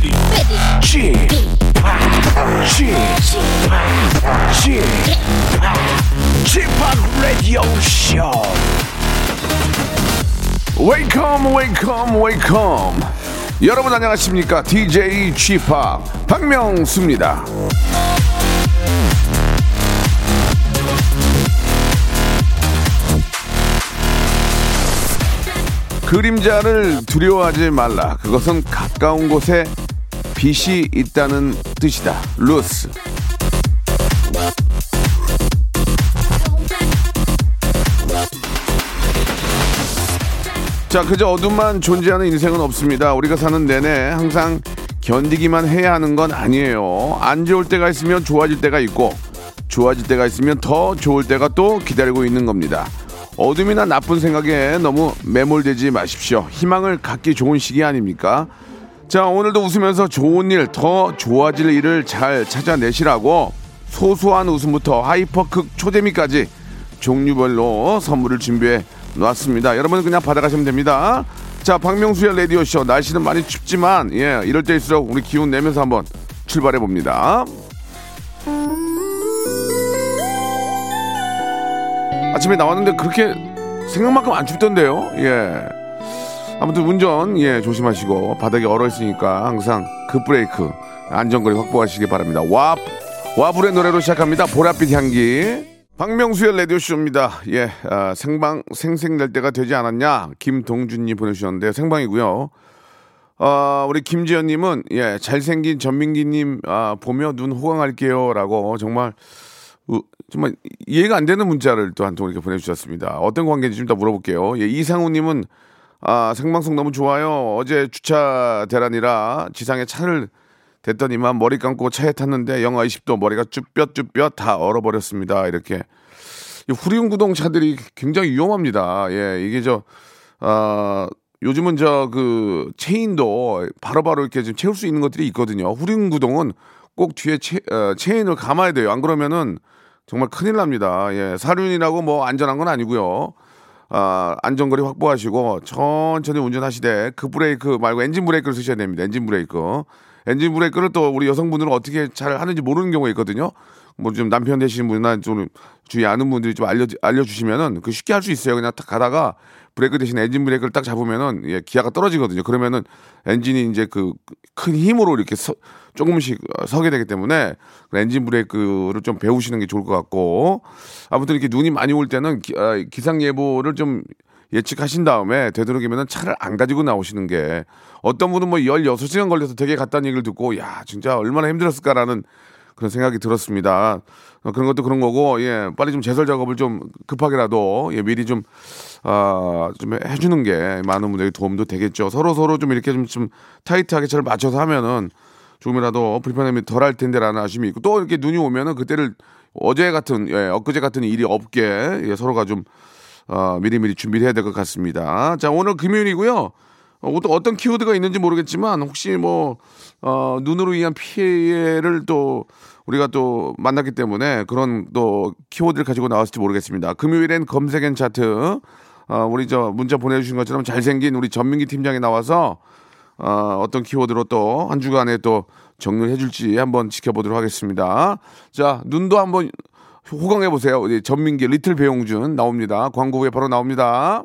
ready. g g g p Radio Show. Welcome, welcome, welcome. 여러분 안녕하십니까? DJ g p 박명수입니다. 그림자를 두려워하지 말라. 그것은 가까운 곳에 빛이 있다는 뜻이다. 루스. 자, 그저 어둠만 존재하는 인생은 없습니다. 우리가 사는 내내 항상 견디기만 해야 하는 건 아니에요. 안 좋을 때가 있으면 좋아질 때가 있고, 좋아질 때가 있으면 더 좋을 때가 또 기다리고 있는 겁니다. 어둠이나 나쁜 생각에 너무 매몰되지 마십시오. 희망을 갖기 좋은 시기 아닙니까? 자, 오늘도 웃으면서 좋은 일, 더 좋아질 일을 잘 찾아내시라고 소소한 웃음부터 하이퍼극 초재미까지 종류별로 선물을 준비해 놨습니다. 여러분은 그냥 받아가시면 됩니다. 자, 박명수의 라디오쇼. 날씨는 많이 춥지만, 예, 이럴 때일수록 우리 기운 내면서 한번 출발해 봅니다. 아침에 나왔는데 그렇게 생각만큼 안 춥던데요. 예. 아무튼 운전 예 조심하시고 바닥에 얼어 있으니까 항상 급브레이크 안전거리 확보하시기 바랍니다. 와 와불의 노래로 시작합니다. 보랏빛 향기. 박명수의 라디오 쇼입니다. 예, 아, 생방 생생낼 때가 되지 않았냐? 김동준님 보내주셨는데요. 생방이고요. 아, 우리 김지연님은 예 잘생긴 전민기님 아, 보며 눈 호강할게요라고 정말 우- 정말 이해가 안 되는 문자를 또 한 통 이렇게 보내주셨습니다. 어떤 관계인지 좀 더 물어볼게요. 예, 이상우님은 아, 생방송 너무 좋아요. 어제 주차 대란이라 지상에 차를 댔더니만 머리 감고 차에 탔는데 영하 20도 머리가 쭈뼛쭈뼛 다 얼어버렸습니다. 이렇게 이 후륜구동 차들이 굉장히 위험합니다. 예, 이게 저, 아, 요즘은 저 그 체인도 바로바로 이렇게 좀 채울 수 있는 것들이 있거든요. 후륜구동은 꼭 뒤에 체, 어, 체인을 감아야 돼요. 안 그러면은 정말 큰일 납니다. 예, 사륜이라고 뭐 안전한 건 아니고요. 아, 안전거리 확보하시고 천천히 운전하시되 그 브레이크 말고 엔진 브레이크를 쓰셔야 됩니다. 엔진 브레이크. 엔진 브레이크를 또 우리 여성분들은 어떻게 잘 하는지 모르는 경우가 있거든요. 뭐 좀 남편 되시는 분이나 좀 주위 아는 분들이 좀 알려 알려주시면은 그 쉽게 할 수 있어요. 그냥 딱 가다가 브레이크 대신 엔진 브레이크를 딱 잡으면은 예, 기아가 떨어지거든요. 그러면은 엔진이 이제 그 큰 힘으로 이렇게 서, 조금씩 어, 서게 되기 때문에 그 엔진 브레이크를 좀 배우시는 게 좋을 것 같고 아무튼 이렇게 눈이 많이 올 때는 기, 아, 기상 예보를 좀 예측하신 다음에 되도록이면 차를 안 가지고 나오시는 게 어떤 분은 뭐 16시간 걸려서 되게 갔다는 얘기를 듣고 야 진짜 얼마나 힘들었을까라는 그런 생각이 들었습니다. 어, 그런 것도 그런 거고 예 빨리 좀 제설 작업을 좀 급하게라도 예 미리 좀 아, 좀 해주는 게 많은 분들에게 도움도 되겠죠. 서로 서로 좀 이렇게 좀, 좀 타이트하게 잘 맞춰서 하면은 조금이라도 불편함이 덜 할 텐데라는 아쉬움이 있고 또 이렇게 눈이 오면은 그때를 어제 같은 예, 엊그제 같은 일이 없게 예, 서로가 좀 어, 미리미리 준비를 해야 될 것 같습니다. 자 오늘 금요일이고요. 어, 또 어떤 키워드가 있는지 모르겠지만 혹시 뭐 어, 눈으로 인한 피해를 또 우리가 또 만났기 때문에 그런 또 키워드를 가지고 나왔을지 모르겠습니다. 금요일엔 검색엔 차트 어, 우리 저 문자 보내주신 것처럼 잘생긴 우리 전민기 팀장이 나와서 어, 어떤 키워드로 또 한 주간에 또 정리를 해줄지 한번 지켜보도록 하겠습니다. 자, 눈도 한번 호강해 보세요. 우리 전민기 리틀 배용준 나옵니다. 광고 후에 바로 나옵니다.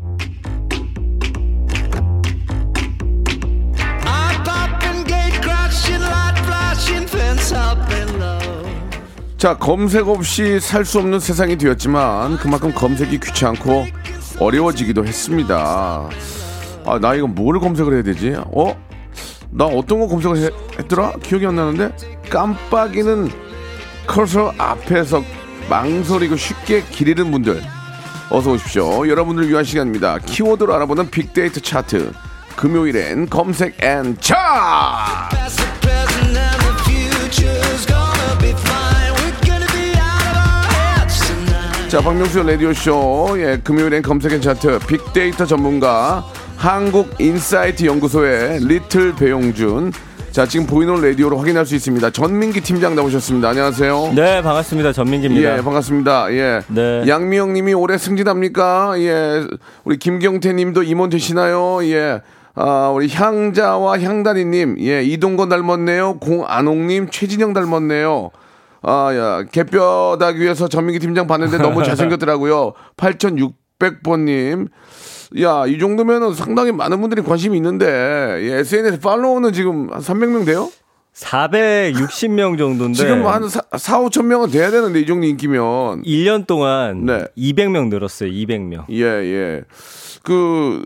자, 검색 없이 살 수 없는 세상이 되었지만 그만큼 검색이 귀찮고 어려워지기도 했습니다. 아, 나 이거 뭘 검색을 해야 되지? 어? 나 어떤 거 검색을 해- 했더라? 기억이 안 나는데? 깜빡이는 커서 앞에서 망설이고 쉽게 길 잃은 분들 어서 오십시오. 여러분을 위한 시간입니다. 키워드로 알아보는 빅데이터 차트. 금요일엔 검색 and 차트! 자, 박명수 라디오쇼. 예, 금요일엔 검색앤 차트 빅데이터 전문가 한국인사이트 연구소의 리틀 배용준. 자, 지금 보이는 라디오로 확인할 수 있습니다. 전민기 팀장 나오셨습니다. 안녕하세요. 네, 반갑습니다. 전민기입니다. 예, 반갑습니다. 예. 네. 양미영 님이 올해 승진합니까? 예. 우리 김경태 님도 임원 되시나요? 예. 아, 우리 향자와 향다리 님. 예, 이동건 닮았네요. 공안홍 님, 최진영 닮았네요. 아, 야, 개뼈다기 위해서 전민기 팀장 봤는데 너무 잘생겼더라고요. 8600번 님. 야, 이 정도면은 상당히 많은 분들이 관심이 있는데, 예, SNS 팔로워는 지금 한 300명 돼요? 460명 정도인데 지금 한 4, 4, 5천 명은 돼야 되는데, 이 정도 인기면. 1년 동안 네. 200명 늘었어요. 200명. 예, 예. 그,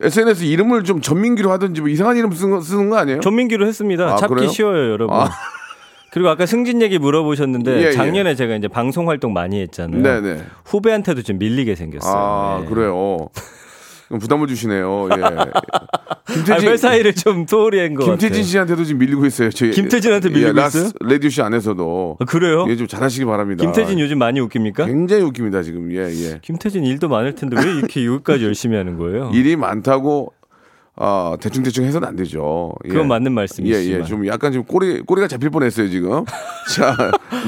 SNS 이름을 좀 전민기로 하든지 뭐 이상한 이름 쓰는 거, 쓰는 거 아니에요? 전민기로 했습니다. 아, 찾기 그래요? 쉬워요, 여러분. 아. 그리고 아까 승진 얘기 물어보셨는데 예, 예. 작년에 제가 이제 방송 활동 많이 했잖아요. 네네. 후배한테도 좀 밀리게 생겼어요. 아, 네. 그래요. 부담을 주시네요. 예. 아, 김태진, 회사 일을 좀 소홀히 한것 김태진. 씨한테도 지금 밀리고 있어요. 저희 김태진한테 밀리고 라스 있어요? 레디오 씨 안에서도. 아, 그래요? 예, 좀 잘하시기 바랍니다. 김태진 요즘 많이 웃깁니까? 굉장히 웃깁니다, 지금. 예, 예. 김태진 일도 많을 텐데 왜 이렇게 여기까지 열심히 하는 거예요? 일이 많다고 아 대충 대충 해서는 안 되죠. 예. 그건 맞는 예, 말씀이시지만. 예. 좀 약간 지금 꼬리, 꼬리가 잡힐 뻔 했어요, 지금. 자,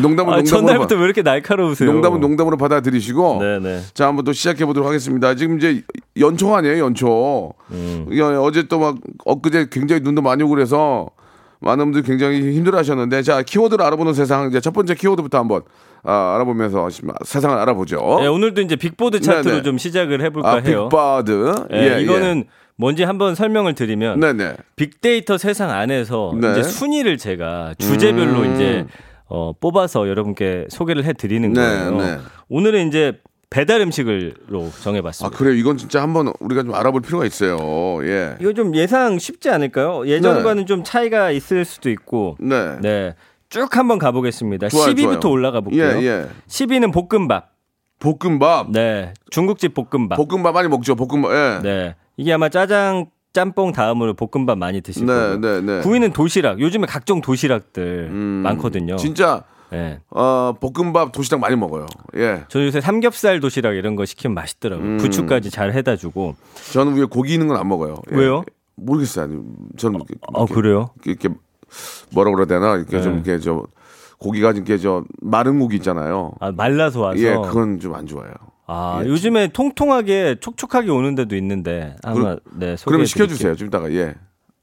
농담은 아, 농담으로. 전날부터 봐- 왜 이렇게 날카로우세요? 농담은 농담으로 받아들이시고. 네네. 자, 한번 또 시작해 보도록 하겠습니다. 지금 이제 연초 아니에요, 연초. 음. 야, 어제 또 막 엊그제 굉장히 눈도 많이 오고 그래서 많은 분들 굉장히 힘들어 하셨는데 자, 키워드를 알아보는 세상 이제 첫 번째 키워드부터 한번 아, 알아보면서 세상을 알아보죠. 네, 오늘도 이제 빅보드 차트로 네네. 좀 시작을 해볼까 아, 해요. 빅바드. 예, 이거는 뭔지 한번 설명을 드리면 네네. 빅데이터 세상 안에서 네. 이제 순위를 제가 주제별로 음. 이제 어, 뽑아서 여러분께 소개를 해드리는 네, 거예요. 네. 오늘은 이제 배달 음식으로 아, 정해봤습니다. 그래요. 이건 진짜 한번 우리가 좀 알아볼 필요가 있어요. 예. 이거 좀 예상 쉽지 않을까요? 예전과는 좀 차이가 있을 수도 있고. 네. 네. 쭉 한번 가보겠습니다. 좋아요, 10위부터 좋아요. 올라가 볼게요. 예, 예. 10위는 볶음밥. 볶음밥. 네. 중국집 볶음밥. 볶음밥 많이 먹죠. 볶음밥. 예. 네. 이게 아마 짜장 짬뽕 다음으로 볶음밥 많이 드실 네, 거예요. 네, 네. 9위는 도시락. 요즘에 각종 도시락들 음, 많거든요. 진짜 네. 어, 볶음밥 도시락 많이 먹어요. 예. 저 요새 삼겹살 도시락 이런 거 시키면 맛있더라고요. 음. 부추까지 잘 해다 주고. 저는 위에 고기 있는 건 안 먹어요. 예. 왜요? 모르겠어요. 아니, 저는 이렇게, 아, 그래요? 이렇게 뭐라 그래야 되나? 이렇게 네. 좀 이렇게 저 고기가 이렇게 저 마른 고기 있잖아요. 아, 말라서 와서. 예, 그건 좀 안 좋아요. 아, 예. 요즘에 통통하게 촉촉하게 오는 데도 있는데 아마 네, 소개해 그러면 시켜 주세요. 좀 이따가 예.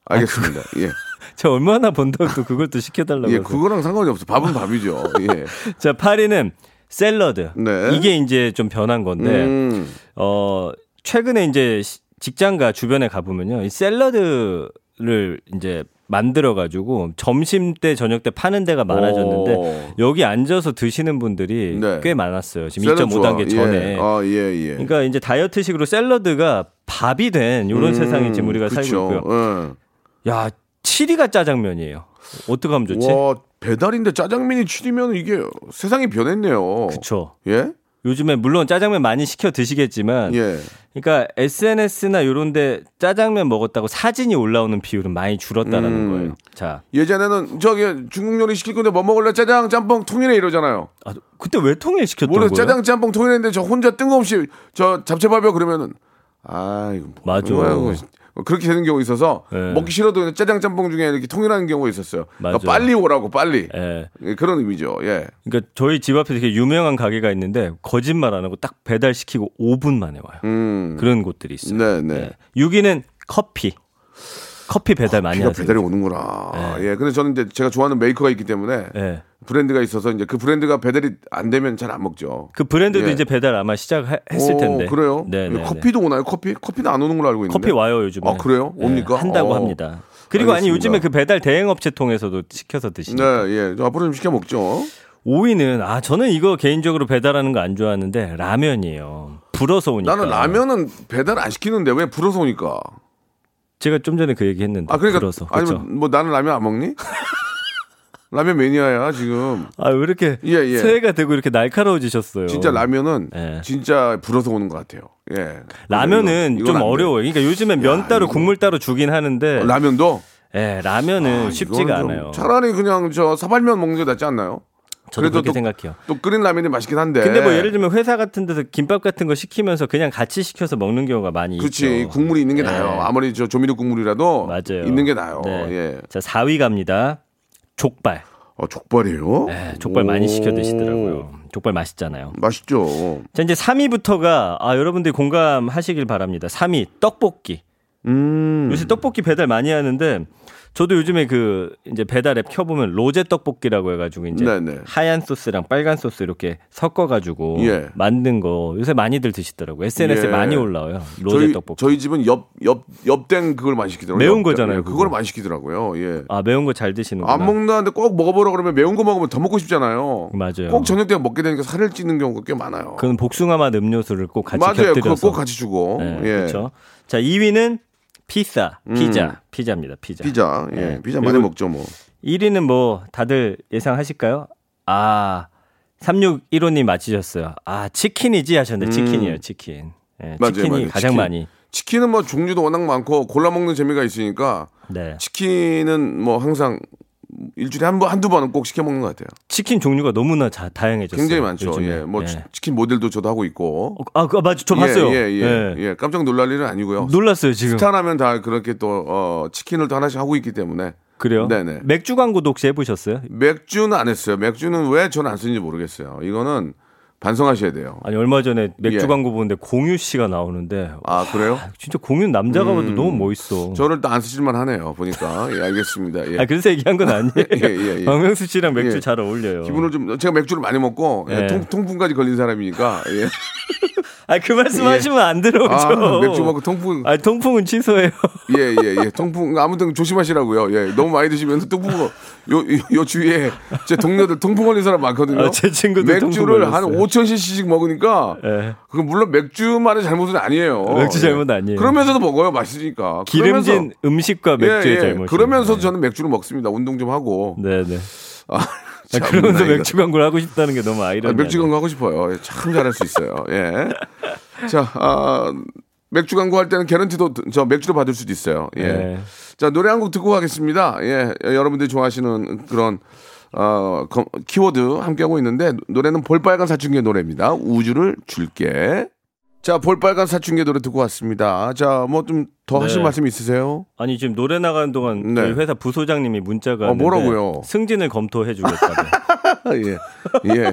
알겠습니다. 예. 저 얼마나 번다고 또 그걸 또 시켜달라고. 예, 해서. 그거랑 상관이 없어. 밥은 밥이죠. 예. 자, 8위는 샐러드. 네. 이게 이제 좀 변한 건데, 음, 어, 최근에 이제 시- 직장가 주변에 가보면요. 이 샐러드를 이제 만들어가지고 점심 때, 저녁 때 파는 데가 많아졌는데, 오. 여기 앉아서 드시는 분들이 네. 꽤 많았어요. 지금 샐러드 2.5단계 좋아. 전에. 예. 아, 예, 예. 그러니까 이제 다이어트식으로 샐러드가 밥이 된 이런 음, 세상에 지금 우리가 그쵸. 살고 있고요. 야, 7위가 짜장면이에요. 어떻게 하면 예. 좋지? 와, 배달인데 짜장면이 7이면 이게 세상이 변했네요. 그쵸. 예? 요즘에 물론 짜장면 많이 시켜 드시겠지만 예. 그러니까 SNS나 요런 데 짜장면 먹었다고 사진이 올라오는 비율은 많이 줄었다라는 음. 거예요. 자, 예전에는 저기 중국 요리 시킬 건데 뭐 먹을래? 짜장, 짬뽕, 통일해 이러잖아요. 아, 그때 왜 통일 시켰던 거예요? 짜장, 짬뽕, 통일했는데 저 혼자 뜬금없이 저 잡채밥이요 그러면은 아, 이거 뭐 맞아. 거야, 그렇게 되는 경우가 있어서 네. 먹기 싫어도 짜장 짬뽕 중에 이렇게 통일하는 경우가 있었어요. 그러니까. 빨리 오라고 빨리 예. 예, 그런 의미죠. 예. 그러니까 저희 집 앞에 되게 유명한 가게가 있는데 거짓말 안 하고 딱 배달 시키고 5분 만에 와요. 음. 그런 곳들이 있어요. 네, 네. 6위는 커피. 커피 배달 많이 피가 하세요. 배달이 오는구나. 네. 예. 근데 저는 이제 제가 좋아하는 메이커가 있기 때문에 예. 브랜드가 있어서 이제 그 브랜드가 배달이 안 되면 잘 안 먹죠. 그 브랜드도 예. 이제 배달 아마 시작했을 오, 텐데. 그래요? 네, 네, 커피도 오나요? 커피? 커피는 안 오는 걸로 알고 네. 있는데. 커피 와요 요즘에. 아, 그래요? 예, 옵니까? 한다고 어. 합니다. 그리고 아니 알겠습니다. 요즘에 그 배달 대행 업체 통해서도 시켜서 네, 드시니까. 예. 저 앞으로 좀 시켜 먹죠. 5위는 아 저는 이거 개인적으로 배달하는 거 안 좋아하는데 라면이에요. 불어서 오니까. 나는 라면은 배달 안 시키는데 왜 불어서 오니까? 제가 좀 전에 그 얘기 했는데. 아, 그러니까 불어서. 아니 그렇죠? 뭐 나는 라면 안 먹니? 라면 매니아야 지금. 아, 왜 이렇게 예, 예. 새해가 되고 이렇게 날카로워지셨어요? 진짜 라면은 예. 진짜 불어서 오는 것 같아요. 예. 라면은 좀. 어려워요. 그러니까 요즘에 면 따로 이거- 국물 따로 주긴 하는데 어, 라면도 예, 라면은 아, 쉽지가 않아요. 차라리 그냥 저 사발면 먹는 게 낫지 않나요? 저도 그렇게 또, 생각해요. 또 끓인 라면이 맛있긴 한데. 근데 뭐 예를 들면 회사 같은 데서 김밥 같은 거 시키면서 그냥 같이 시켜서 먹는 경우가 많이 그렇지 있죠. 국물이 있는 게 예. 나요. 아무리 저 조미료 국물이라도 맞아요. 있는 게 나요. 네. 예. 자, 4위 갑니다. 족발. 어, 족발이에요? 예, 족발 많이 오. 시켜 드시더라고요. 족발 맛있잖아요. 맛있죠. 자, 이제 3위부터가 아, 여러분들이 공감하시길 바랍니다. 3위 떡볶이. 음. 요새 떡볶이 배달 많이 하는데 저도 요즘에 그 이제 배달 앱 켜보면 로제 떡볶이라고 해가지고 이제 네네. 하얀 소스랑 빨간 소스 이렇게 섞어가지고 예. 만든 거 요새 많이들 드시더라고 요. SNS에 예. 많이 올라와요. 로제 저희, 떡볶이. 저희 집은 엽, 엽, 엽땡 그걸 많이 시키더라고요. 매운. 거잖아요, 예, 그거. 그걸 많이 시키더라고요. 예. 아 매운 거 잘 드시는구나. 안 먹는다는데 꼭 먹어보라 그러면 매운 거 먹으면 더 먹고 싶잖아요. 맞아요. 꼭 저녁 때 먹게 되니까 살을 찌는 경우가 꽤 많아요. 그건 복숭아 맛 음료수를 꼭 같이 맞아요. 그거 곁들여서. 꼭 같이 주고. 네, 예. 그렇죠. 자 2위는 피자, 피자, 음. 피자입니다. 피자. 피자. 예. 네. 피자 많이 먹죠, 뭐. 1위는 뭐 다들 예상하실까요? 아 3615님 맞히셨어요. 아 치킨이지 하셨는데 치킨이에요, 치킨. 예, 음. 맞아요, 치킨이 맞아요. 가장 치킨. 많이. 치킨은 뭐 종류도 워낙 많고 골라 먹는 재미가 있으니까 네. 치킨은 뭐 항상 일주일에 한 번, 한두 번은 꼭 시켜 먹는 것 같아요. 치킨 종류가 너무나 자, 다양해졌어요. 굉장히 많죠. 요즘에. 예. 뭐 예. 치- 치킨 모델도 저도 하고 있고. 어, 아, 그 맞죠. 저 봤어요. 예, 예, 예. 예. 예. 깜짝 놀랄 일은 아니고요. 놀랐어요, 지금. 스타라면 다 그렇게 또 어, 치킨을 또 하나씩 하고 있기 때문에 그래요? 네네. 맥주 광고도 혹시 해보셨어요? 맥주는 안 했어요. 맥주는 왜 저는 안 쓰는지 모르겠어요. 이거는 반성하셔야 돼요. 아니 얼마 전에 맥주 예. 광고 보는데 공유 씨가 나오는데 아 그래요? 진짜 공유 남자가 봐도 너무 멋있어. 저를 또 안 쓰실만 하네요. 보니까 예, 알겠습니다. 예. 아 그래서 얘기한 건 아니에요. 예, 예, 예. 박명수 씨랑 맥주 예. 잘 어울려요. 기분을 좀 제가 맥주를 많이 먹고 예, 예. 통, 통풍까지 걸린 사람이니까 예. 아 그 말씀하시면 안 들어오죠. 아, 맥주 먹고 통풍 아 통풍은 취소해요. 예 예 예, 통풍 아무튼 조심하시라고요. 예 너무 많이 드시면 통풍 요, 요, 요 주위에 제 동료들 통풍 걸린 사람 많거든요. 아, 제 친구들 맥주를 한 걸렸어요. 5,000cc씩 먹으니까 예. 그 물론 맥주만의 잘못은 아니에요. 맥주 예. 잘못 아니에요. 그러면서도 먹어요. 맛있으니까. 기름진 음식과 맥주의 예, 예. 잘못이. 그러면서도 저는 맥주를 먹습니다. 운동 좀 하고. 네 네. 아, 아, 그러면서. 맥주 광고를 하고 싶다는 게 너무 아, 아이러니해요. 맥주 광고 하고 싶어요. 예, 참 잘할 수 있어요. 예. 자, 아, 맥주 광고 할 때는 개런티도 저 맥주로 받을 수도 있어요. 예. 네. 자, 노래 한 곡 듣고 가겠습니다. 예. 여러분들이 좋아하시는 그런 어, 검- 키워드 함께하고 있는데 노래는 볼빨간 사춘기의 노래입니다. 우주를 줄게. 자, 볼빨간 사춘기의 노래 듣고 왔습니다. 자, 뭐 좀 더 하실 네. 말씀 있으세요? 아니 지금 노래 나가는 동안 네. 저희 회사 부소장님이 문자가 어, 뭐라고요? 승진을 검토해 주겠다고. 예. 예.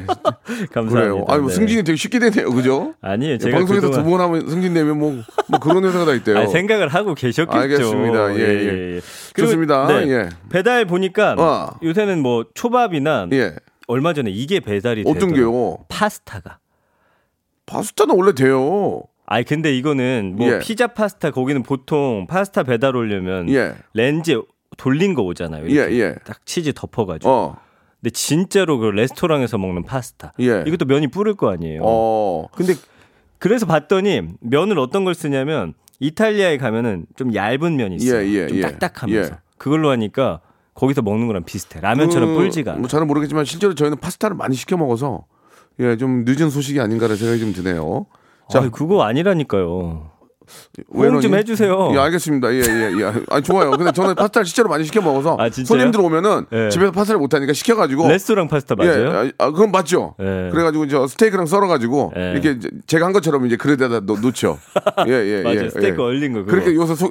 감사합니다. 그래요. 아니, 뭐 네. 승진이 되게 쉽게 되네요. 그죠? 아니에요. 예, 제가 방송에서 그동안 두번 하면 승진 되면 뭐, 뭐 그런 회사가 다 있대요. 아니, 생각을 하고 계셨겠죠. 알겠습니다. 예, 예. 그리고, 좋습니다. 네, 예. 배달 보니까 어. 요새는 뭐 초밥이나 예. 얼마 전에 이게 배달이 어떤. 게요? 파스타가. 파스타는 원래 돼요. 아니 근데 이거는 뭐 예. 피자 파스타 거기는 보통 파스타 배달 오려면 예. 렌즈 돌린 거 오잖아요. 이렇게 예, 예. 딱 치즈 덮어가지고. 어. 근데 진짜로 그 레스토랑에서 먹는 파스타. 예. 이것도 면이 뿌를 거 아니에요. 어. 근데 그래서 봤더니 면을 어떤 걸 쓰냐면 이탈리아에 가면은 좀 얇은 면이 있어요. 예, 예, 좀 예. 딱딱하면서 예. 그걸로 하니까 거기서 먹는 거랑 비슷해. 라면처럼 그, 않아. 뭐 잘은 모르겠지만 실제로 저희는 파스타를 많이 시켜 먹어서 예, 좀 늦은 소식이 아닌가라는 생각이 좀 드네요. 자, 아, 그거 아니라니까요. 호응 좀? 해주세요. 예, 알겠습니다. 예, 예, 예. 아, 좋아요. 근데 저는 파스타를 실제로 많이 시켜 먹어서 아? 손님들 오면은 예. 집에서 파스타를 못 하니까 시켜가지고 레스토랑 파스타 맞아요? 예, 아, 그건 맞죠. 예. 그래가지고 저 스테이크랑 썰어가지고 예. 이렇게 이제 제가 한 것처럼 이제 그릇에다 놓, 놓죠. 예, 예, 맞아요. 예. 스테이크 예. 얼린 거. 그거. 그렇게 요새 소,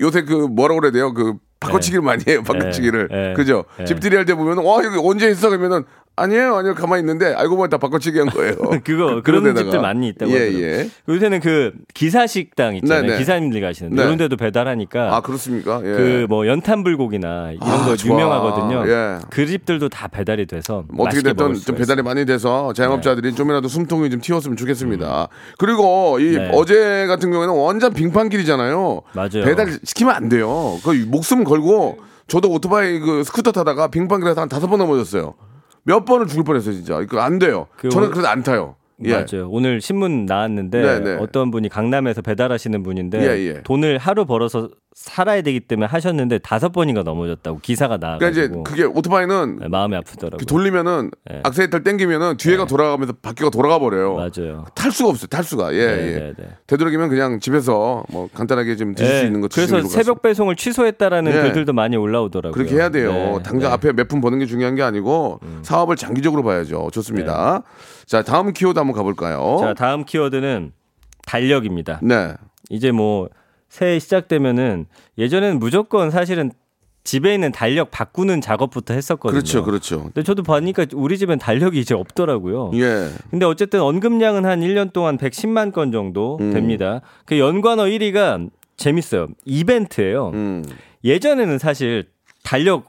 요새 그 뭐라 그래야 돼요? 그 바꿔치기를 많이 해요. 바꿔치기를. 예, 예, 그죠? 예. 집들이 할 때 보면 와 여기 언제 있어 그러면은 아니에요, 아니요 가만히 있는데 알고 보면 다 바꿔치기 한 거예요. 그거 그- 그런. 집들 많이 있다고 예, 하더라고요. 예. 요새는 그 기사 식당 있잖아요. 네, 네. 기사님들 가시는데 네. 이런 데도 배달하니까 아 그렇습니까? 예. 그뭐 연탄 불고기나 이런 아, 거 좋아. 유명하거든요. 예. 그 집들도 다 배달이 돼서 뭐 어떻게 됐든 좀 배달이 있어요. 많이 돼서 자영업자들이 좀이라도 숨통이 좀 트였으면 좋겠습니다. 그리고 이 네. 어제 같은 경우에는 완전 빙판길이잖아요. 맞아요. 배달 시키면 안 돼요. 그 목숨 걸고 저도 오토바이 그 스쿠터 타다가 빙판길에서 한 다섯 번 넘어졌어요. 몇 번을 죽을 뻔했어요, 진짜. 이거 안 돼요. 그 저는 오- 그래서 안 타요. 예. 맞아요. 오늘 신문 나왔는데 네, 네. 어떤 분이 강남에서 배달하시는 분인데 예, 예. 돈을 하루 벌어서 살아야 되기 때문에 하셨는데 다섯 번인가 넘어졌다고 기사가 그러니까 이제 그게 오토바이는 네, 마음이 아프더라고요. 그 돌리면은 네. 악셀레이터를 땡기면은 뒤에가 돌아가면서 바퀴가 돌아가 버려요. 맞아요. 탈 수가 없어요. 탈 수가. 예, 네, 예. 네, 네. 되도록이면 그냥 집에서 뭐 간단하게 좀 드실 수 네, 있는 그래서 것 같습니다. 새벽 배송을 취소했다라는 네. 글들도 많이 올라오더라고요. 그렇게 해야 돼요. 네, 당장 네. 앞에 몇 푼 버는 게 중요한 게 아니고 사업을 장기적으로 봐야죠. 좋습니다. 자, 다음 키워드 한번 가볼까요? 자 다음 키워드는 달력입니다. 네. 이제 뭐 새해 시작되면은 예전에는 무조건 사실은 집에 있는 달력 바꾸는 작업부터 했었거든요. 그렇죠, 그렇죠. 근데 저도 보니까 우리 집엔 달력이 이제 없더라고요. 예. 근데 어쨌든 언급량은 한 1년 동안 110만 건 정도 음. 됩니다. 그 연관어 1위가 재밌어요. 이벤트예요. 음. 예전에는 사실 달력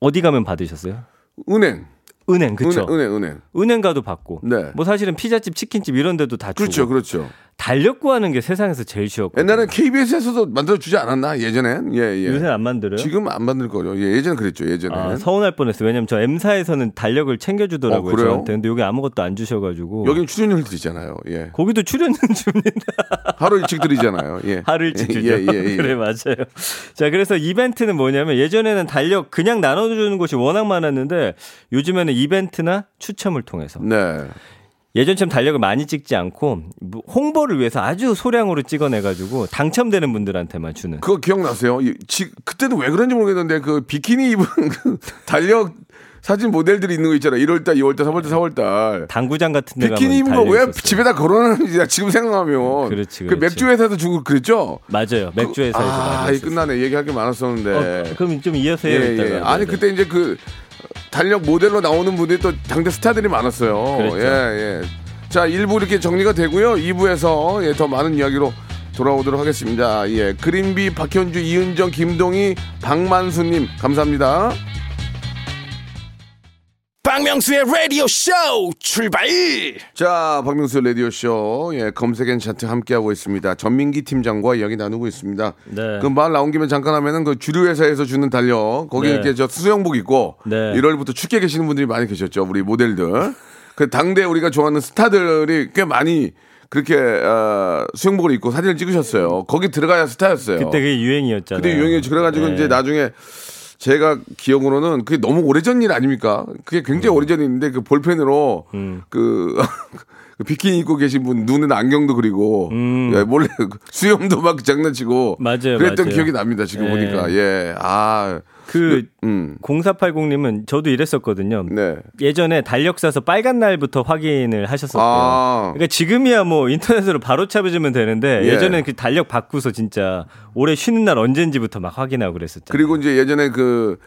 어디 가면 받으셨어요? 은행. 은행 그렇죠. 은행, 은행, 은행. 은행 가도 받고. 네. 뭐 사실은 피자집, 치킨집 이런 데도 다 주고. 그렇죠, 그렇죠. 달력 구하는 게 세상에서 제일 쉬웠고. 옛날엔 KBS에서도 만들어 주지 않았나? 예전엔. 예, 예. 요새는 안 만들어요? 지금 안 만들 거죠. 예, 예전에 그랬죠. 예전에. 아, 서운할 뻔했어요. 왜냐면 저 M사에서는 달력을 챙겨주더라고요. 어? 저한테. 근데 여기 아무것도 안 주셔가지고. 여긴 출연료를 드리잖아요. 예. 거기도 출연은 줍니다. 하루 일찍 드리잖아요. 예. 하루 일찍 주죠. 예, 예, 예. 그래 맞아요. 자 그래서 이벤트는 뭐냐면 예전에는 달력 그냥 나눠주는 곳이 워낙 많았는데 요즘에는 이벤트나 추첨을 통해서 네. 예전처럼 달력을 많이 찍지 않고 뭐 홍보를 위해서 아주 소량으로 찍어내가지고 당첨되는 분들한테만 주는. 그거 기억나세요? 이- 지, 그때도 왜 그런지 모르겠는데 그 비키니 입은 그 달력 사진 모델들이 있는 거 있잖아요. 1월달, 2월달, 3월달, 4월달. 당구장 같은 데 비키니 입은 거 왜. 집에다 걸어놨는지 나 지금 생각하면. 그렇지, 그 그렇지. 맥주 회사에서 주고 그랬죠? 맞아요. 맥주 회사에서 아, 많이 이 끝나네. 얘기할 게 많았었는데. 어, 그럼 좀 이어서 예, 해요. 예. 이따가. 아니 네, 그때 이제 그 달력 모델로 나오는 분들이 또 당대 스타들이 많았어요. 그랬죠. 예, 예. 자, 1부 이렇게 정리가 되고요. 2부에서 예, 더 많은 이야기로 돌아오도록 하겠습니다. 예. 그린비, 박현주, 이은정, 김동희, 박만수님 감사합니다. 박명수의 라디오 쇼 출발 자, 박명수 라디오 쇼 예, 검색엔 차트 함께하고 있습니다. 전민기 팀장과 이야기 나누고 있습니다. 네. 그 말 나온 김에 잠깐 하면은 그 주류 회사에서 주는 달력 거기 네. 이렇게 저 수영복 입고 네. 1월부터 춥게 계시는 분들이 많이 계셨죠. 우리 모델들. 그 당대 우리가 좋아하는 스타들이 꽤 많이 그렇게 어, 수영복을 입고 사진을 찍으셨어요. 거기 들어가야 스타였어요. 그때 그게 유행이었잖아요. 그때 유행이었지. 그래가지고 네. 이제 나중에 제가 기억으로는 그게 너무 오래전 일 아닙니까? 그게 굉장히 음. 오래전 일인데 그 볼펜으로 그, 그 비키니 입고 계신 분 눈에는 안경도 그리고 음. 예, 몰래 그 수염도 막 장난치고 맞아요, 그랬던 맞아요. 기억이 납니다. 지금 네. 보니까 예. 아. 그 음. 0480님은 저도 이랬었거든요. 네. 예전에 달력 사서 빨간 날부터 확인을 하셨었고요. 아. 그러니까 지금이야 뭐 인터넷으로 바로 찾으면 되는데 예. 예. 전에는그 달력 바꾸서 진짜 올해 쉬는 날 언젠지부터 막 확인하고 그랬었죠. 그리고 이제 예전에 그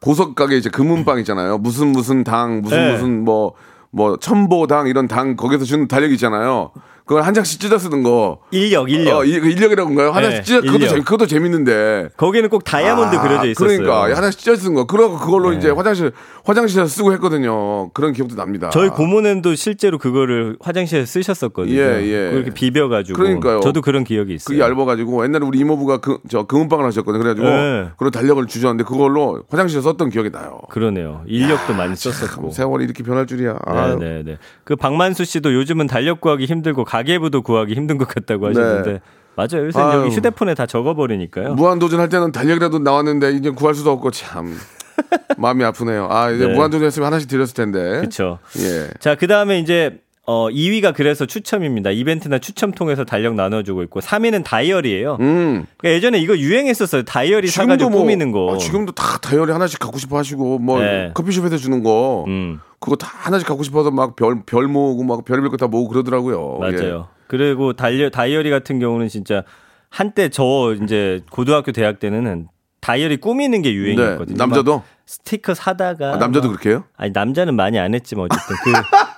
보석 가게 이제 금은방 있잖아요. 무슨 무슨 당 무슨 네. 무슨 뭐뭐 첨보당 이런 당 거기서 주는 달력 있잖아요. 그걸 한 장씩 찢어 쓰는 거. 인력, 인력. 어, 이- 그 인력이라고인가요? 하나씩 네, 찢어 그것도 인력. 재밌 그것도 재밌는데. 거기는 꼭 다이아몬드 아, 그려져 있었어요. 네. 그러니까 하나씩 찢어 쓰는 거. 그러고 그걸로 이제 화장실 화장실에서 쓰고 했거든요. 그런 기억도 납니다. 저희 고모는도 실제로 그거를 화장실에 쓰셨었거든요. 예, 예. 그렇게 비벼가지고. 그러니까요. 저도 그런 기억이 있어요. 그게 얇아가지고 옛날에 우리 이모부가 그 저 금은방을 하셨거든요. 그래가지고 네. 그런 달력을 주셨는데 그걸로 화장실에 썼던 기억이 나요. 그러네요. 인력도 많이 참 썼었고. 세월이 이렇게 변할 줄이야. 네네 네. 그 박만수 씨도 요즘은 달력 구하기 힘들고 가 계부도 구하기 힘든 것 같다고 하셨는데 네. 맞아요. 요새 아유. 여기 휴대폰에 다 적어버리니까요. 무한도전 할 때는 달력이라도 나왔는데 이제 구할 수도 없고 참 마음이 아프네요. 아 이제 네. 무한도전 했으면 하나씩 드렸을 텐데. 그렇죠. 예. 자, 그 다음에 이제 어 2위가 그래서 추첨입니다. 이벤트나 추첨 통해서 달력 나눠주고 있고 3위는 다이어리예요. 음. 그러니까 예전에 이거 유행했었어요. 다이어리 사가지고 꾸미는 거. 아, 지금도 다 다이어리 하나씩 갖고 싶어 하시고 뭐 네. 커피숍에서 주는 거 음. 그거 다 하나씩 갖고 싶어서 막 별 별 모으고 막 별별 거 다 모으고 그러더라고요. 맞아요. 그리고 달려, 다이어리 같은 경우는 진짜 한때 저 이제 고등학교 대학 때는 다이어리 꾸미는 게 예. 네. 유행이었거든요. 남자도 막 스티커 사다가 아, 남자도 막- 그렇게 해요? 아니 남자는 많이 안 했지만 어쨌든 그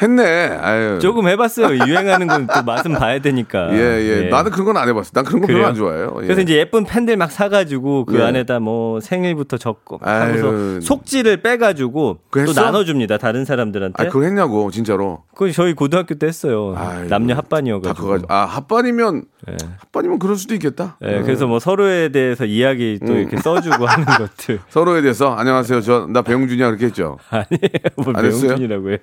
했네. 아유. 조금 해봤어요. 유행하는 건 또 맛은 봐야 되니까. 예, 예. 예. 나는 그런 건 안 해봤어. 난 그런 거 별로 그래요? 안 좋아해요. 예. 그래서 이제 예쁜 펜들 막 사가지고 그 예. 안에다 뭐 생일부터 적고 아유. 하고서 속지를 빼가지고 그거 또? 나눠줍니다. 다른 사람들한테. 아, 그걸 했냐고, 진짜로. 그건 저희 고등학교 때 했어요. 아유, 남녀 다 합반이어가지고. 그거 가지고. 아, 합반이면, 예. 합반이면 그럴 수도 있겠다. 예, 그래서 뭐 서로에 대해서 이야기 또 음. 이렇게 써주고 하는 것들. 서로에 대해서, 안녕하세요. 저, 나 배용준이야. 그렇게 했죠. 아니에요. 뭐? 배용준이라고 해요.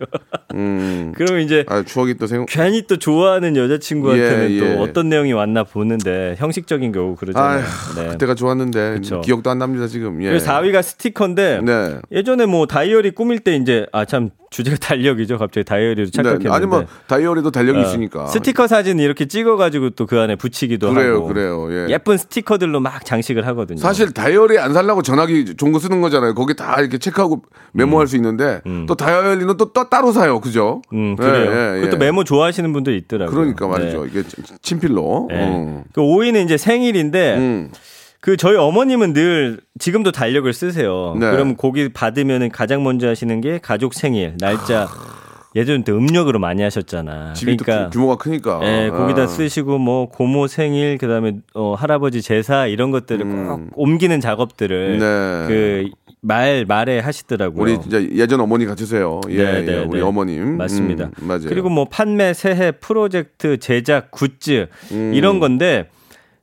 음. 그러면 이제 아, 추억이 또 생각, 괜히 또 좋아하는 여자친구한테는 예, 또 예. 어떤 내용이 왔나 보는데 형식적인 경우 그러잖아요. 아휴, 네. 그때가 좋았는데, 그쵸. 기억도 안 납니다, 지금. 예. 그래서 4위가 스티커인데 네. 예전에 뭐 다이어리 꾸밀 때 이제 아참 주제가 달력이죠. 갑자기 다이어리로 착각했는데. 네. 아니, 뭐, 다이어리도 달력이 어, 있으니까. 스티커 사진 이렇게 찍어가지고 또 그 안에 붙이기도 그래요, 하고. 그래요. 예. 예쁜 스티커들로 막 장식을 하거든요. 사실 다이어리 안 살라고 전화기 좋은 거 쓰는 거잖아요. 거기 다 이렇게 체크하고 메모할 수 있는데 음. 또 다이어리는 또, 또 따로 사요. 그죠? 음 그래요. 예, 예, 그것도 예. 메모 좋아하시는 분도 있더라고요. 그러니까 말이죠. 네. 이게 친필로. 네. 어. 그 5위는 이제 생일인데 음. 그 저희 어머님은 늘 지금도 달력을 쓰세요. 네. 그럼 거기 받으면은 가장 먼저 하시는 게 가족 생일 날짜. 예전에 또 음력으로 많이 하셨잖아. 그러니까 또 규모가 크니까. 예, 거기다 아. 쓰시고 뭐 고모 생일 그다음에 어, 할아버지 제사 이런 것들을 꼭 옮기는 작업들을 음. 네. 그말 말에 하시더라고요. 우리 진짜 예전 어머니 같으세요. 예, 네, 네, 예, 우리 네. 어머님. 맞습니다. 음, 맞아요. 그리고 뭐 판매, 새해, 프로젝트, 제작, 굿즈 음. 이런 건데,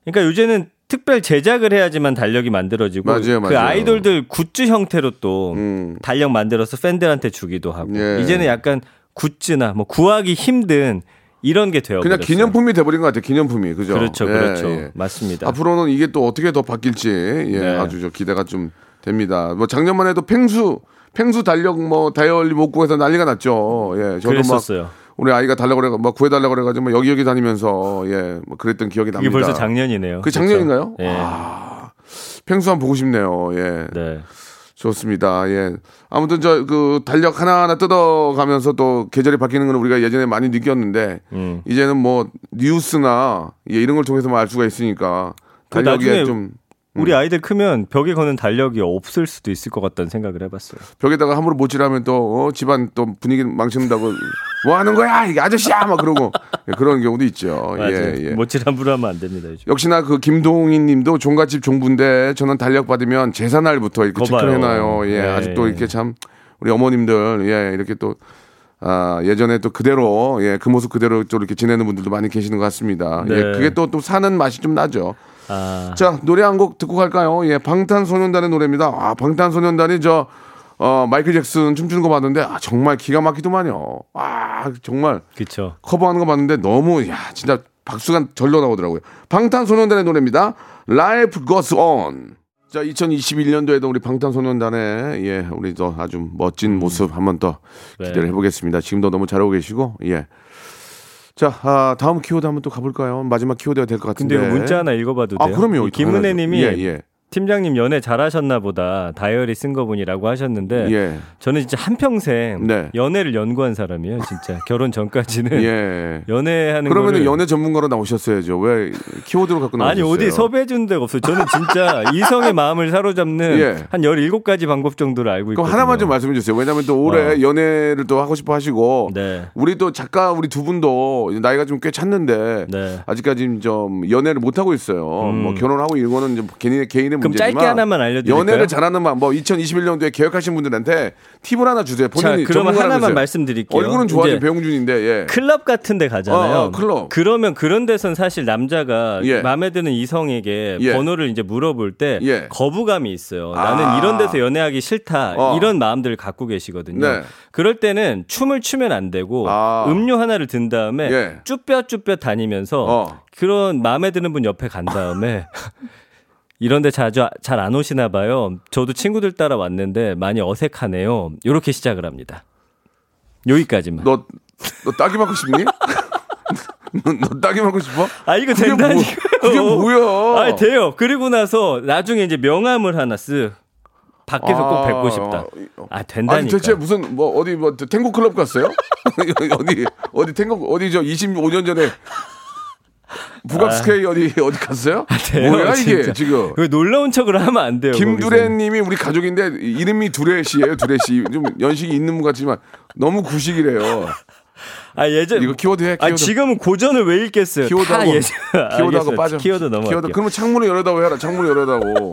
그러니까 요새는 특별 제작을 해야지만 달력이 만들어지고 맞아요, 그 맞아요. 아이돌들 굿즈 형태로 또 음. 달력 만들어서 팬들한테 주기도 하고 예. 이제는 약간 굿즈나 뭐 구하기 힘든 이런 게 되어 그냥. 기념품이 돼버린 것 같아요. 기념품이 그죠? 그렇죠, 예, 그렇죠, 예. 맞습니다. 앞으로는 이게 또 어떻게 더 바뀔지 예, 네. 아주 저 기대가 좀 됩니다. 뭐 작년만 해도 팽수 팽수 달력 뭐 다이어리 못 구해서 난리가 났죠. 예, 저도 막 그랬었어요. 우리 아이가 달라고 그래 뭐 구해달라고 그래가지고 뭐 여기저기 다니면서 예, 뭐 그랬던 기억이 납니다. 벌써 작년이네요. 그렇죠? 작년인가요? 예. 아, 팽수 한번 보고 싶네요. 예. 네. 좋습니다. 예. 아무튼 저 그 달력 하나하나 뜯어가면서 또 계절이 바뀌는 건 우리가 예전에 많이 느꼈는데 음. 이제는 뭐 뉴스나 예, 이런 걸 통해서만 알 수가 있으니까 그 달력에 좀 우리 아이들 크면 벽에 거는 달력이 없을 수도 있을 것 같다는 생각을 해봤어요. 벽에다가 함부로 못질하면 또 어, 집안 또 분위기 망친다고 뭐 하는 거야 이게 아저씨야 막 그러고 예, 그런 경우도 있죠. 예, 예. 못질 함부로 하면 안 됩니다. 요즘. 역시나 그 김동인 님도 종갓집 종부인데 저는 달력 받으면 제사 날부터 이렇게 거봐요. 체크를 해놔요. 예, 네. 아직도 이렇게 참 우리 어머님들 예, 이렇게 또 아, 예전에 또 그대로 예, 그 모습 그대로 또 이렇게 지내는 분들도 많이 계시는 것 같습니다. 예, 네. 그게 또또 사는 맛이 좀 나죠. 아, 자, 노래 한 곡 듣고 갈까요? 예, 방탄소년단의 노래입니다. 아, 방탄소년단이 저, 어, 마이클 잭슨 춤추는 거 봤는데, 아, 정말 기가 막히더만요. 아, 정말 그쵸. 커버하는 거 봤는데 너무, 야, 진짜 박수가 절로 나오더라고요. 방탄소년단의 노래입니다. Life Goes On. 자, 2021년도에도 우리 방탄소년단의, 예, 우리 또 아주 멋진 모습 한번 더 네. 기대를 해보겠습니다. 지금도 너무 잘하고 계시고, 예. 자, 아, 다음 키워드 한번 또 가볼까요? 마지막 키워드가 될 것 같은데. 근데 문자 하나 읽어봐도 아, 돼요? 그럼요. 이 김은혜님이 예, 예. 팀장님 연애 잘하셨나 보다 다이어리 쓴 거 보니라고 하셨는데 예. 저는 진짜 한 평생 네. 연애를 연구한 사람이에요. 진짜 결혼 전까지는 예. 연애하는 그러면 거를 연애 전문가로 나오셨어야죠. 왜 키워드로 갖고 아니 나오셨어요? 어디 섭외해 준 데가 없어요. 저는 진짜 이성의 마음을 사로잡는 예. 한 17가지 방법 정도를 알고 있거든요. 하나만 좀 말씀해 주세요. 왜냐하면 또 올해 어. 연애를 또 하고 싶어 하시고 네. 우리 또 작가 우리 두 분도 나이가 좀 꽤 찼는데 네. 아직까지 좀 연애를 못 하고 있어요. 음. 뭐 결혼하고 이런 거는 좀 개인의 개인의 그럼 문제지만 짧게 하나만 알려드릴까요? 연애를 잘하는 방, 뭐 2021년도에 계획하신 분들한테 팁을 하나 주세요. 자, 본인이 그러면 전문가라면서요. 하나만 말씀드릴게요. 얼굴은 이제 배용준인데 예. 클럽 같은 데 가잖아요. 어, 어, 클럽. 그러면 그런 데선 사실 남자가 예. 마음에 드는 이성에게 예. 번호를 이제 물어볼 때 예. 거부감이 있어요. 아. 나는 이런 데서 연애하기 싫다. 어. 이런 마음들을 갖고 계시거든요. 네. 그럴 때는 춤을 추면 안 되고 아. 음료 하나를 든 다음에 예. 쭈뼛쭈뼛 다니면서 어. 그런 마음에 드는 분 옆에 간 다음에 이런데 자주 잘 안 오시나 봐요. 저도 친구들 따라 왔는데 많이 어색하네요. 이렇게 시작을 합니다. 여기까지만. 너 너 따기 맞고 싶니? 너, 너 따기 맞고 싶어? 아 이거 된다니까요. 그게 뭐야? 아 돼요. 그리고 나서 나중에 이제 명함을 하나 쓱 밖에서 꼭 뵙고 싶다. 아 된다니까. 아니 대체 무슨 뭐 어디 뭐 탱고 클럽 갔어요? 어디 어디 탱고 어디 저 25년 전에 북악 스케이 어디 어디 갔어요? 아, 돼요, 뭐야 이게 진짜. 지금? 그 놀라운 척을 하면 안 돼요. 김두래님이 우리 가족인데 이름이 두래씨예요. 두래씨 좀 연식이 있는 분 같지만 너무 구식이래요. 아 예전 이거 키워드 해. 아 키워드. 지금은 고전을 왜 읽겠어요? 다 키워드하고 예전. 키워드하고. 빠져. 키워드 넘어. 키워드. 그러면 창문을 열어다고 해라. 창문을 열어다고.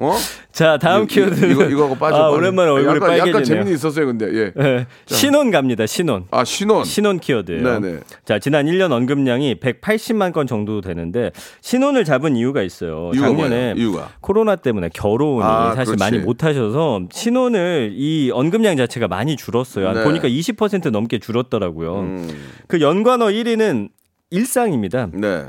어? 자 다음 키워드는 이거 이거 빠져. 아. 오랜만에 얼굴이 약간, 약간 빨개지네요. 재미는 있었어요, 근데 예. 예. 신혼 갑니다. 신혼. 아 신혼. 신혼 키워드예요. 네네. 자, 지난 1년 언급량이 180만 건 정도 되는데 신혼을 잡은 이유가 있어요. 이유가 작년에? 이유가? 코로나 때문에 결혼을 아, 사실 그렇지. 많이 못 하셔서 신혼을 이 언급량 자체가 많이 줄었어요. 네. 보니까 20% 넘게 줄었더라고요. 음, 그 연관어 1위는 일상입니다. 네.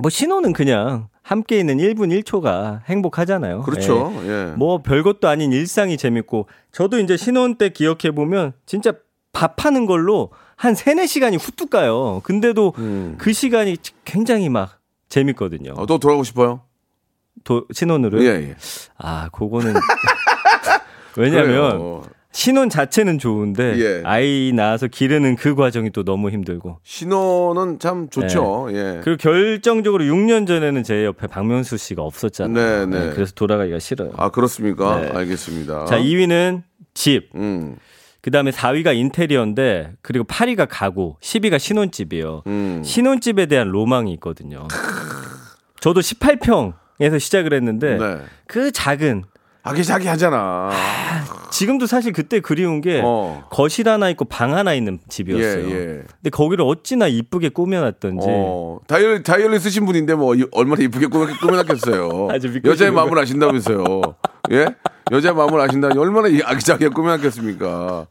뭐 신혼은 그냥 함께 있는 1분 1초가 행복하잖아요. 그렇죠. 예. 예. 뭐 별것도 아닌 일상이 재밌고 저도 이제 신혼 때 기억해 보면 진짜 밥 하는 걸로 한 3, 4시간이 후뚝 가요. 근데도 음. 그 시간이 굉장히 막 재밌거든요. 어, 또 돌아가고 싶어요? 도, 신혼으로. 예, 예. 아, 그거는 왜냐면. 신혼 자체는 좋은데 예. 아이 낳아서 기르는 그 과정이 또 너무 힘들고. 신혼은 참 좋죠. 예. 그리고 결정적으로 6년 전에는 제 옆에 박명수 씨가 없었잖아요. 네, 네. 그래서 돌아가기가 싫어요. 아 그렇습니까? 네. 알겠습니다. 자, 2위는 집. 음, 그 다음에 4위가 인테리어인데 그리고 8위가 가구, 10위가 신혼집이에요. 음. 신혼집에 대한 로망이 있거든요. 저도 18평에서 시작을 했는데 네. 그 작은 아기자기 하잖아. 지금도 사실 그때 그리운 게 어. 거실 하나 있고 방 하나 있는 집이었어요. 예, 예. 근데 거기를 어찌나 이쁘게 꾸며놨던지 어, 다이얼, 다이얼리 쓰신 분인데 뭐 이- 얼마나 이쁘게 꾸며, 꾸며놨겠어요. 여자의 마음을 아신다면서요. 예? 여자의 마음을 아신다니 얼마나 이 아기자기하게 꾸며놨겠습니까?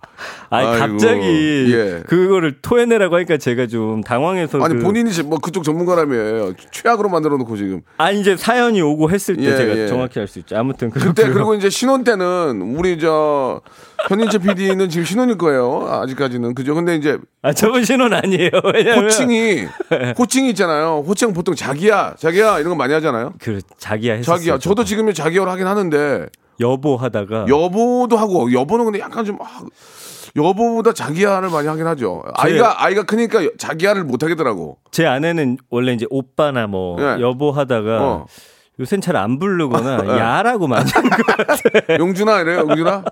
아니 아이고, 갑자기 예. 그거를 토해내라고 하니까 제가 좀 당황해서 아니 그- 본인이 뭐 그쪽 전문가라며 최악으로 만들어 놓고 지금 아니 이제 사연이 오고 했을 때 예, 제가 예. 정확히 할수 있죠. 아무튼 그때 그렇고요. 그리고 이제 신혼 때는 우리 저 현인재 PD는 지금 신혼일 거예요. 아직까지는 그죠? 근데 이제 아 저분 신혼 아니에요. 왜냐면 호칭이 호칭이 있잖아요. 호칭 보통 자기야, 자기야 이런 거 많이 하잖아요. 그 자기야 했었어요. 자기야. 저도 지금 자기야로 하긴 하는데 여보 하다가 여보도 하고 여보는 근데 약간 좀 아, 여보보다 자기야를 많이 하긴 하죠. 아이가 아이가 크니까 자기야를 못 하겠더라고. 제 아내는 원래 이제 오빠나 뭐 예. 여보 하다가 어. 요새는 잘안 부르거나 예. 야라고 많이 하는 것 같아. 용준아 이래요, 용준아.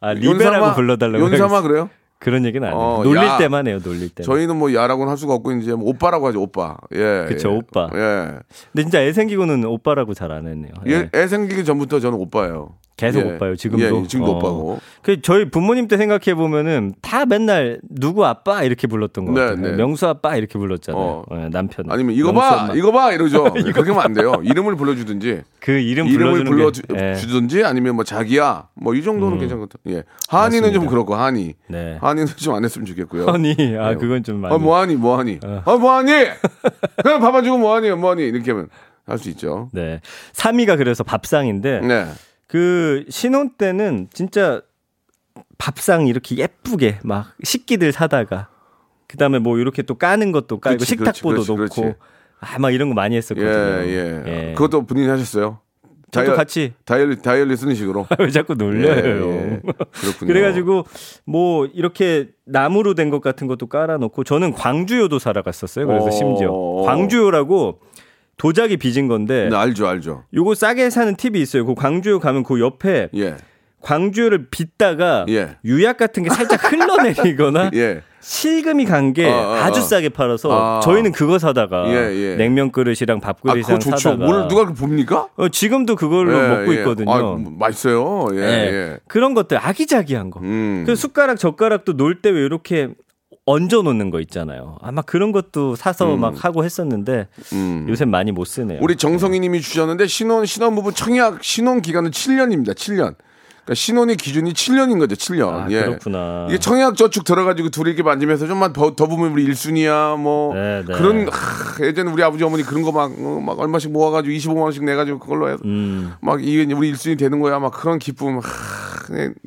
아 리베라고 윤삼아? 불러달라고. 윤삼아. 그래요? 그런 얘기는 안 해요. 어, 놀릴 야. 때만 해요. 놀릴 때. 저희는 뭐 야라고는 할 수가 없고 이제 뭐 오빠라고 하죠, 오빠. 예. 그쵸, 예. 오빠. 예. 근데 진짜 애 생기고는 오빠라고 잘 안 했네요. 예. 예, 애 생기기 전부터 저는 오빠예요. 계속 예. 오빠요. 지금도. 예, 지금도 어. 오빠고. 그 저희 부모님 때 생각해 보면은 다 맨날 누구 아빠 이렇게 불렀던 것 네, 같아요. 네. 명수 아빠 이렇게 불렀잖아요. 어. 예, 남편. 아니면 이거 봐, 엄마. 이거 봐 이러죠. 예, 그렇게 하면 안 돼요. 이름을 불러주든지 그 이름 이름을 불러주는 게, 예. 불러주든지 아니면 뭐 자기야 뭐 이 정도는 괜찮은 것 같아요. 예, 한이는 좀 맞습니다. 그렇고 한이, 네. 한이는 좀 안 했으면 좋겠고요. 아니, 아 그건 좀 많이. 아 뭐하니 뭐하니, 어. 아 뭐하니, 그냥 밥 안 주고 뭐하니 뭐하니 이렇게 하면 할 수 있죠. 네. 3위가 그래서 밥상인데 네, 그 신혼 때는 진짜 밥상 이렇게 예쁘게 막 식기들 사다가 그다음에 뭐 이렇게 또 까는 것도 깔고 그렇지, 식탁보도 그렇지, 그렇지, 놓고 아 막 이런 거 많이 예, 했었거든요. 예, 그것도 본인이 하셨어요. 저도 같이 다이얼리 다이얼리 쓰는 식으로. 왜 자꾸 놀려요. 예, 예. 그렇군요. 그래가지고 뭐 이렇게 나무로 된 것 같은 것도 깔아놓고 저는 광주요도 살아갔었어요. 그래서 어. 심지어 광주요라고 도자기 빚은 건데 네, 알죠, 알죠. 요거 싸게 사는 팁이 있어요. 그 광주요 가면 그 옆에 예, 광주요를 빚다가 예. 유약 같은 게 살짝 흘러내리거나 예. 실금이 간게 어, 어, 아주 어. 싸게 팔아서 아. 저희는 그거 사다가 예, 예. 냉면 그릇이랑 아, 밥그릇이랑 그거 좋죠. 사다가 뭘 누가 그렇게 봅니까? 어, 지금도 그걸로 예, 먹고 예. 있거든요. 아, 뭐, 맛있어요. 예, 예. 예. 그런 것들 아기자기한 거. 음. 그 숟가락 젓가락도 놀 때 왜 이렇게 얹어 놓는 거 있잖아요. 아마 그런 것도 사서 막 하고 했었는데 음. 요새 많이 못 쓰네요. 우리 정성희 님이 주셨는데 신혼 신혼부부 청약 신혼 기간은 7년입니다. 7년. 그러니까 신혼의 기준이 7년인 거죠. 7년. 아, 예. 그렇구나. 이게 청약 저축 들어가지고 둘이 이렇게 만지면서 좀만 더, 더 보면 우리 1순위야 뭐 네, 네. 그런 하, 예전에 우리 아버지 어머니 그런 거막 어, 막 얼마씩 모아가지고 25만 원씩 내가지고 그걸로 해서 음. 막 이게 우리 1순위 되는 거야 막 그런 기쁨 하,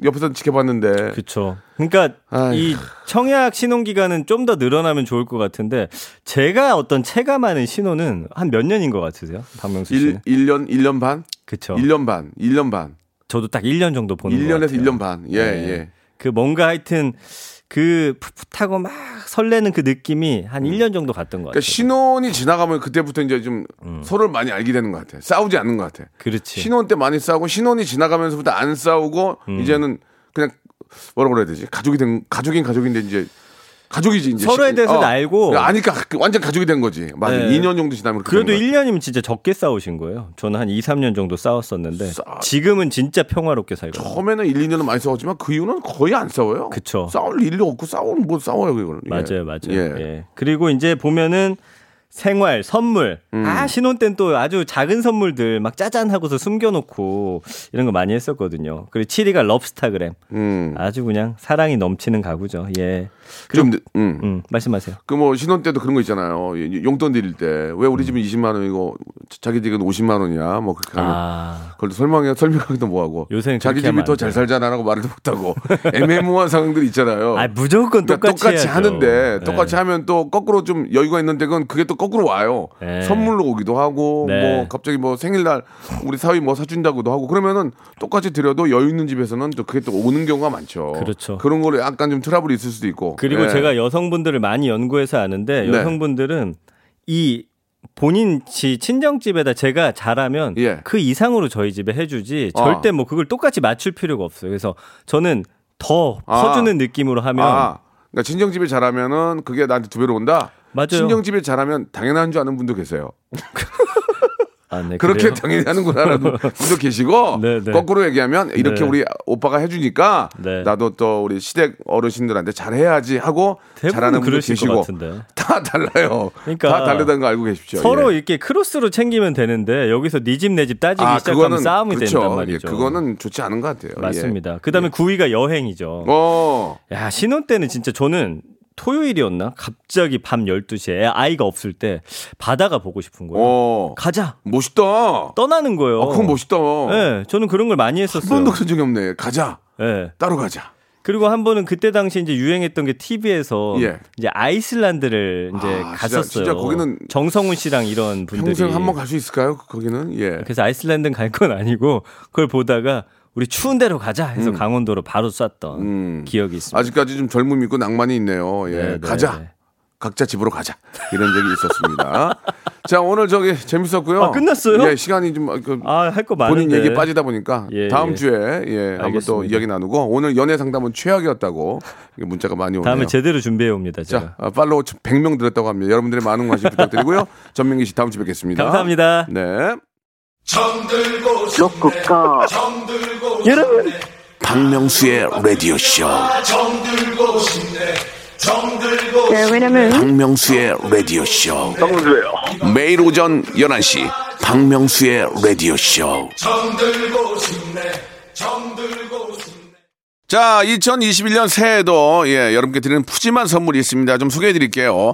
옆에서 지켜봤는데. 그렇죠. 그러니까 아이고. 이 청약 신혼 기간은 좀 더 늘어나면 좋을 것 같은데 제가 어떤 체감하는 신혼은 한 몇 년인 것 같으세요, 박명수 씨는? 1, 1년, 1년 반? 그렇죠. 1년 반, 1년 반. 저도 딱 1년 정도 보는 것 1년에서 같아요. 1년 반. 예, 네. 예. 그 뭔가 하여튼 그 풋풋하고 막 설레는 그 느낌이 한 1년 정도 갔던 것 그러니까 같아요. 신혼이 지나가면 그때부터 이제 좀 음. 서로를 많이 알게 되는 것 같아. 싸우지 않는 것 같아. 그렇지. 신혼 때 많이 싸우고 신혼이 지나가면서부터 안 싸우고 음. 이제는 그냥 뭐라 그래야 되지? 가족이 된 가족인 가족인데 이제 가족이지 이제 서로에 시- 대해서는 알고. 아니까 완전 가족이 된 거지. 맞아. 네. 2년 정도 지나면 그래도 되는 거야. 1년이면 진짜 적게 싸우신 거예요. 저는 한 2, 3년 정도 싸웠었는데 싸- 지금은 진짜 평화롭게 살고. 처음에는 1, 2년은 많이 싸웠지만 그 이후는 거의 안 싸워요. 그쵸. 싸울 일이 없고 싸우는 뭐 싸워요 그거는. 예. 맞아요, 맞아요. 예. 예. 그리고 이제 보면은 생활, 선물. 음. 아, 신혼 땐 또 아주 작은 선물들 막 짜잔 하고서 숨겨놓고 이런 거 많이 했었거든요. 그리고 7위가 럽스타그램. 음. 아주 그냥 사랑이 넘치는 가구죠. 예. 좀 음. 음, 말씀하세요. 그 뭐 신혼 때도 그런 거 있잖아요. 용돈 드릴 때 왜 우리 집은 20만 원이고 자기 집은 50만 원이야. 뭐 그렇게 하면 아, 그걸 설명해 설명하기도 뭐하고 요새는 자기 집이 더안 잘. 살잖아라고 말도 못하고 애매모호한 상황들이 있잖아요. 아 무조건 그러니까 똑같이, 똑같이. 하는데 똑같이 예. 하면 또 거꾸로 좀 여유가 있는데 그건 그게 또 거꾸로 와요. 네. 선물로 오기도 하고 네. 뭐 갑자기 뭐 생일날 우리 사위 뭐 사준다고도 하고 그러면은 똑같이 드려도 여유 있는 집에서는 또 그게 또 오는 경우가 많죠. 그렇죠. 그런 거를 약간 좀 트러블이 있을 수도 있고. 그리고 예. 제가 여성분들을 많이 연구해서 아는데 네. 여성분들은 이 본인 지 친정집에다 제가 잘하면 예. 그 이상으로 저희 집에 해주지 아. 절대 뭐 그걸 똑같이 맞출 필요가 없어요. 그래서 저는 더 아. 퍼주는 느낌으로 하면 아, 그러니까 친정집에 잘하면은 그게 나한테 두 배로 온다. 맞아요. 친정집에 잘하면 당연한 줄 아는 분도 계세요. 아, 네, 그렇게? 당연히 하는구나라는 분도 계시고 네, 네. 거꾸로 얘기하면 이렇게 네. 우리 오빠가 해주니까 네. 나도 또 우리 시댁 어르신들한테 잘해야지 하고 잘하는 분도 계시고. 다 달라요. 그러니까 다 다르다는 거 알고 계십시오. 서로 예. 이렇게 크로스로 챙기면 되는데 여기서 네 집 내 집 따지기 아, 시작하면 싸움이 그렇죠. 된단 말이죠. 예, 그거는 좋지 않은 것 같아요. 예. 맞습니다. 그다음에 9위가 여행이죠. 어, 야, 신혼 때는 진짜 저는 토요일이었나? 갑자기 밤 12시에 아이가 없을 때 바다가 보고 싶은 거예요. 어, 가자. 멋있다. 떠나는 거예요. 아, 그건 멋있다. 네, 저는 그런 걸 많이 한 했었어요. 번도 그런 적이 없네. 가자. 네. 따로 가자. 그리고 한 번은 그때 당시 이제 유행했던 게 TV에서 예. 이제 아이슬란드를 이제 아, 진짜- 갔었어요. 진짜 거기는 정성훈 씨랑 이런 분들이 평생 한 번 갈 수 있을까요? 거기는 예. 그래서 아이슬란드는 갈 건 아니고 그걸 보다가 우리 추운 데로 가자 해서 강원도로 바로 쐈던 음. 기억이 있습니다. 아직까지 좀 젊음이 있고 낭만이 있네요. 예. 네, 네, 가자. 네. 각자 집으로 가자. 이런 적이 있었습니다. 자, 오늘 저기 재밌었고요. 아, 끝났어요? 예, 시간이 좀 그, 아, 할거 많은데. 본인 얘기 빠지다 보니까 예, 다음 예. 주에 예, 한번 또. 이야기 나누고 오늘 연애 상담은 최악이었다고 문자가 많이 오네요. 다음에 제대로 준비해 옵니다. 제가. 자, 아, 팔로우 100명 들었다고 합니다. 여러분들의 많은 관심 부탁드리고요. 전민기 씨 다음 주에 뵙겠습니다. 감사합니다. 네. 로쿠꺼 여러분 박명수의 라디오 쇼. 네, 왜냐면 박명수의 라디오 쇼. 박명수예요. 매일 오전 11시 박명수의 라디오 쇼. 자, 2021년 새해에도 예, 여러분께 드리는 푸짐한 선물이 있습니다. 좀 소개해 드릴게요.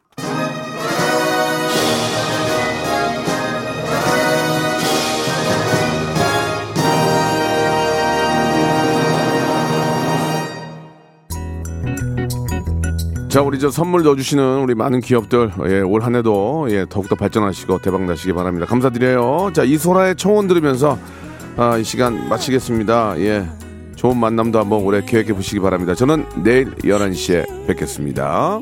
자, 우리 저 선물 넣어주시는 우리 많은 기업들, 예, 올 한 해도, 예, 더욱더 발전하시고 대박 나시기 바랍니다. 감사드려요. 자, 이소라의 청혼 들으면서, 아, 이 시간 마치겠습니다. 예. 좋은 만남도 한번 올해 계획해 보시기 바랍니다. 저는 내일 11시에 뵙겠습니다.